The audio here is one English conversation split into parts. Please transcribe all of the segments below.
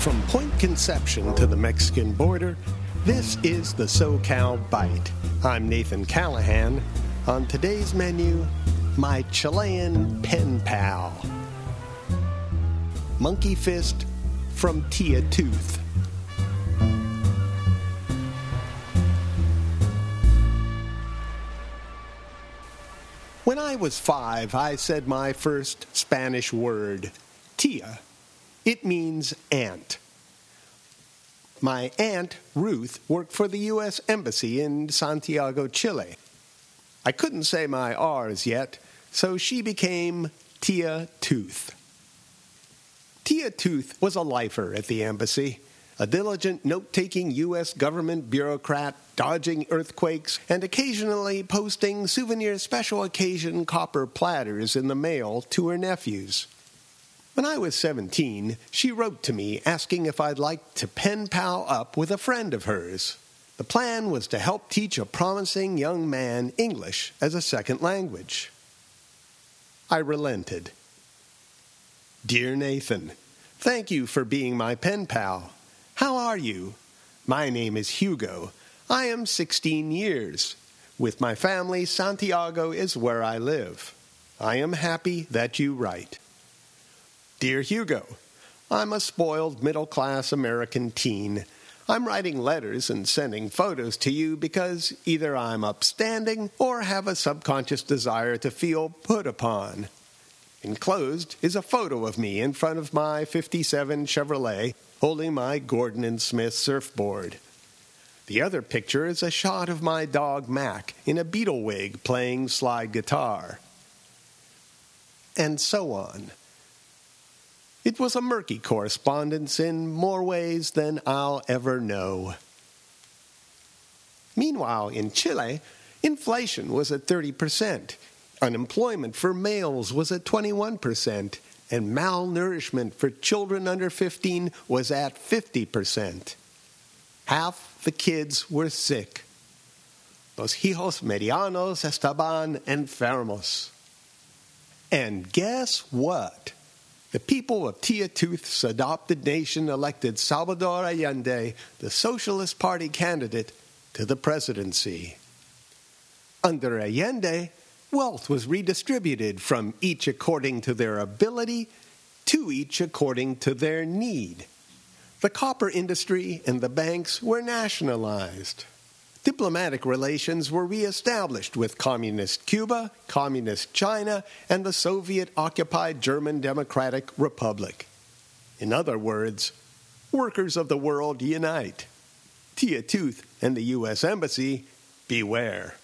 From Point Conception to the Mexican border, this is the SoCal Byte. I'm Nathan Callahan. On today's menu, my Chilean pen pal. Monkey Fist from Tia Tooth. When I was five, I said my first Spanish word, tia. It means aunt. My aunt, Ruth, worked for the U.S. Embassy in Santiago, Chile. I couldn't say my R's yet, so she became Tia Tooth. Tia Tooth was a lifer at the embassy, a diligent note taking U.S. government bureaucrat, dodging earthquakes, and occasionally posting souvenir special occasion copper platters in the mail to her nephews. When I was 17, she wrote to me asking if I'd like to pen pal up with a friend of hers. The plan was to help teach a promising young man English as a second language. I relented. Dear Nathan, thank you for being my pen pal. How are you? My name is Hugo. I am 16 years. With my family, Santiago is where I live. I am happy that you write. Dear Hugo, I'm a spoiled middle class American teen. I'm writing letters and sending photos to you because either I'm upstanding or have a subconscious desire to feel put upon. Enclosed is a photo of me in front of my 57 Chevrolet holding my Gordon and Smith surfboard. The other picture is a shot of my dog Mac in a Beatle wig playing slide guitar. And so on. It was a murky correspondence in more ways than I'll ever know. Meanwhile, in Chile, inflation was at 30%, unemployment for males was at 21%, and malnourishment for children under 15 was at 50%. Half the kids were sick. Los hijos medianos estaban enfermos. And guess what? The people of Tia Tooth's adopted nation elected Salvador Allende, the Socialist Party candidate, to the presidency. Under Allende, wealth was redistributed from each according to their ability to each according to their need. The copper industry and the banks were nationalized. Diplomatic relations were reestablished with Communist Cuba, Communist China, and the Soviet occupied German Democratic Republic. In other words, workers of the world unite. Tia Tooth and the U.S. Embassy, beware.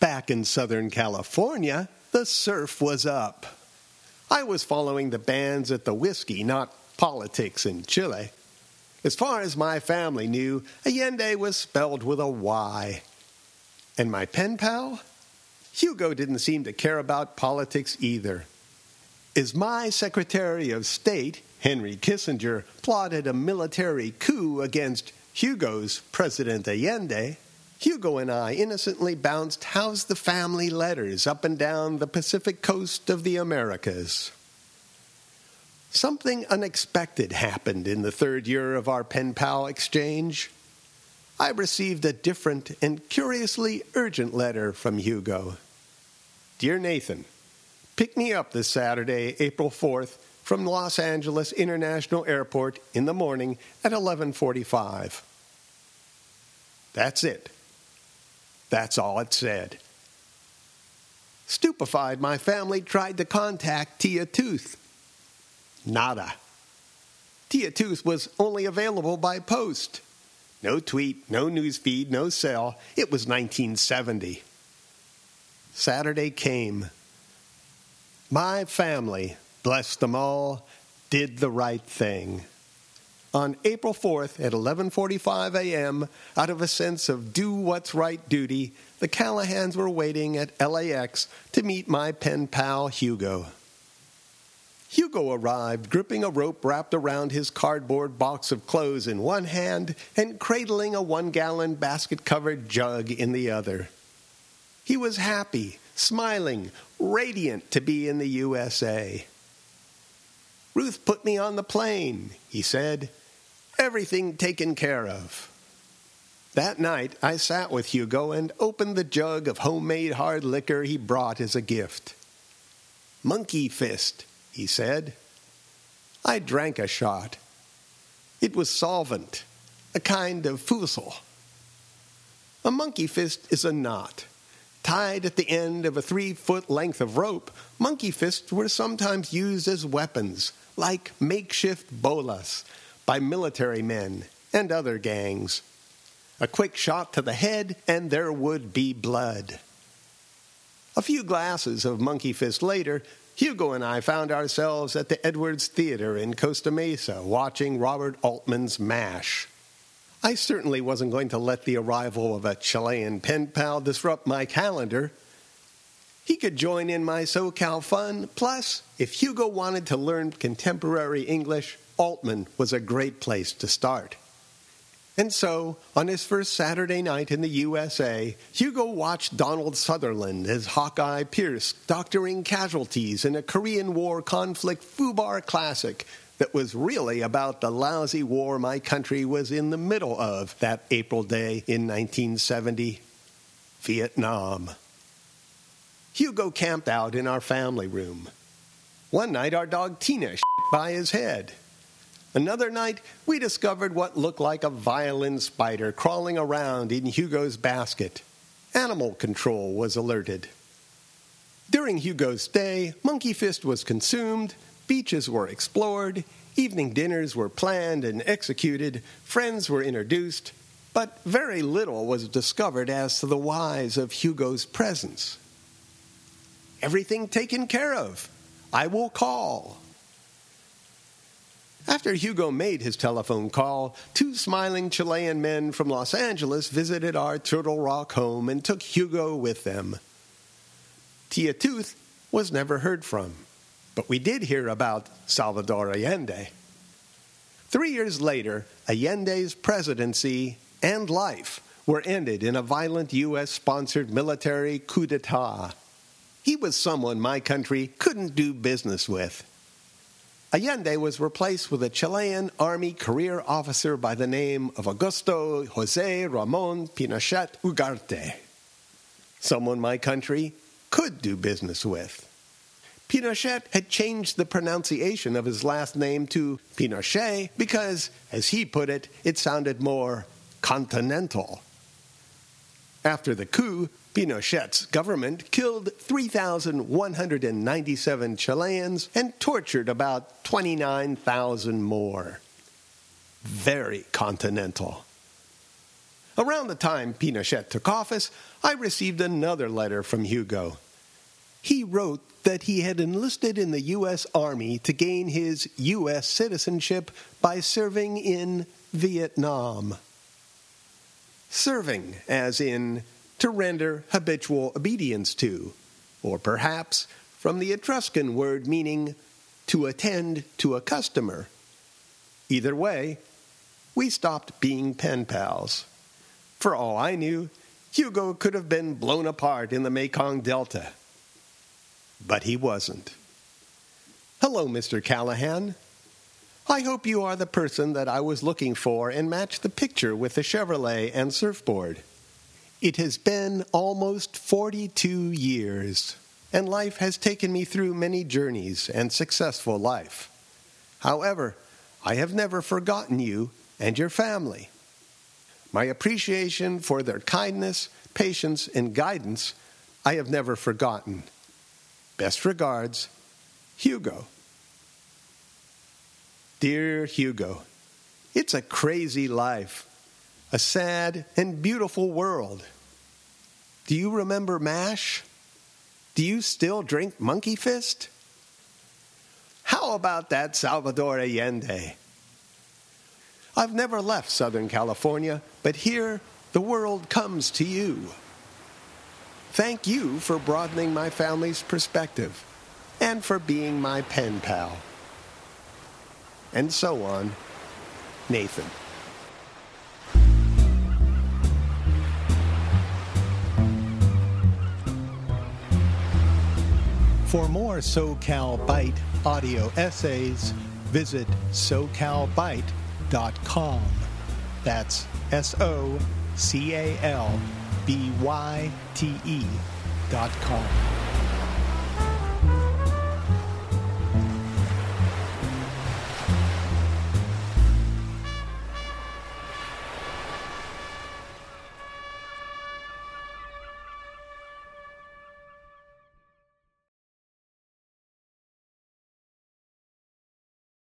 Back in Southern California, the surf was up. I was following the bands at the Whisky, not politics in Chile. As far as my family knew, Allende was spelled with a Y. And my pen pal? Hugo didn't seem to care about politics either. As my Secretary of State, Henry Kissinger, plotted a military coup against Hugo's President Allende, Hugo and I innocently bounced How's the Family letters up and down the Pacific coast of the Americas. Something unexpected happened in the third year of our pen pal exchange. I received a different and curiously urgent letter from Hugo. Dear Nathan, pick me up this Saturday, April 4th, from Los Angeles International Airport in the morning at 11:45. That's it. That's all it said. Stupefied, my family tried to contact Tia Tooth. Nada. Tia Tooth was only available by post. No tweet, no newsfeed, no cell. It was 1970. Saturday came. My family, bless them all, did the right thing. On April 4th at 11:45 a.m., out of a sense of do what's right duty, the Callahans were waiting at LAX to meet my pen pal Hugo. Hugo arrived, gripping a rope wrapped around his cardboard box of clothes in one hand and cradling a one gallon basket covered jug in the other. He was happy, smiling, radiant to be in the USA. Ruth put me on the plane, he said. Everything taken care of. That night, I sat with Hugo and opened the jug of homemade hard liquor he brought as a gift. Monkey fist, he said. I drank a shot. It was solvent, a kind of fusel. A monkey fist is a knot. Tied at the end of a three foot length of rope, monkey fists were sometimes used as weapons, like makeshift bolas, by military men and other gangs. A quick shot to the head, and there would be blood. A few glasses of monkey fist later, Hugo and I found ourselves at the Edwards Theater in Costa Mesa watching Robert Altman's MASH. I certainly wasn't going to let the arrival of a Chilean pen pal disrupt my calendar. He could join in my SoCal fun. Plus, if Hugo wanted to learn contemporary English, Altman was a great place to start. And so, on his first Saturday night in the USA, Hugo watched Donald Sutherland as Hawkeye Pierce doctoring casualties in a Korean War conflict foobar classic that was really about the lousy war my country was in the middle of that April day in 1970 Vietnam. Hugo camped out in our family room. One night, our dog Tina by his head. Another night, we discovered what looked like a violin spider crawling around in Hugo's basket. Animal control was alerted. During Hugo's stay, Monkey Fist was consumed, beaches were explored, evening dinners were planned and executed, friends were introduced, but very little was discovered as to the whys of Hugo's presence. Everything taken care of. I will call. After Hugo made his telephone call, two smiling Chilean men from Los Angeles visited our Turtle Rock home and took Hugo with them. Tia Tooth was never heard from, but we did hear about Salvador Allende. Three years later, Allende's presidency and life were ended in a violent U.S. sponsored military coup d'etat. He was someone my country couldn't do business with. Allende was replaced with a Chilean army career officer by the name of Augusto Jose Ramon Pinochet Ugarte. Someone my country could do business with. Pinochet had changed the pronunciation of his last name to Pinochet because, as he put it, it sounded more continental. After the coup, Pinochet's government killed 3,197 Chileans and tortured about 29,000 more. Very continental. Around the time Pinochet took office, I received another letter from Hugo. He wrote that he had enlisted in the U.S. Army to gain his U.S. citizenship by serving in Vietnam. Serving, as in to render habitual obedience to, or perhaps from the Etruscan word meaning to attend to a customer. Either way, we stopped being pen pals. For all I knew, Hugo could have been blown apart in the Mekong Delta. But he wasn't. Hello, Mr. Callahan. I hope you are the person that I was looking for and match the picture with the Chevrolet and surfboard. It has been almost 42 years, and life has taken me through many journeys and successful life. However, I have never forgotten you and your family. My appreciation for their kindness, patience, and guidance I have never forgotten. Best regards, Hugo. Dear Hugo, it's a crazy life a sad and beautiful world. Do you remember MASH? Do you still drink Monkey Fist? How about that Salvador Allende? I've never left Southern California, but here the world comes to you. Thank you for broadening my family's perspective and for being my pen pal. And so on, Nathan. For more SoCal Byte audio essays, visit socalbyte.com. That's S O C A L B Y T E dot com.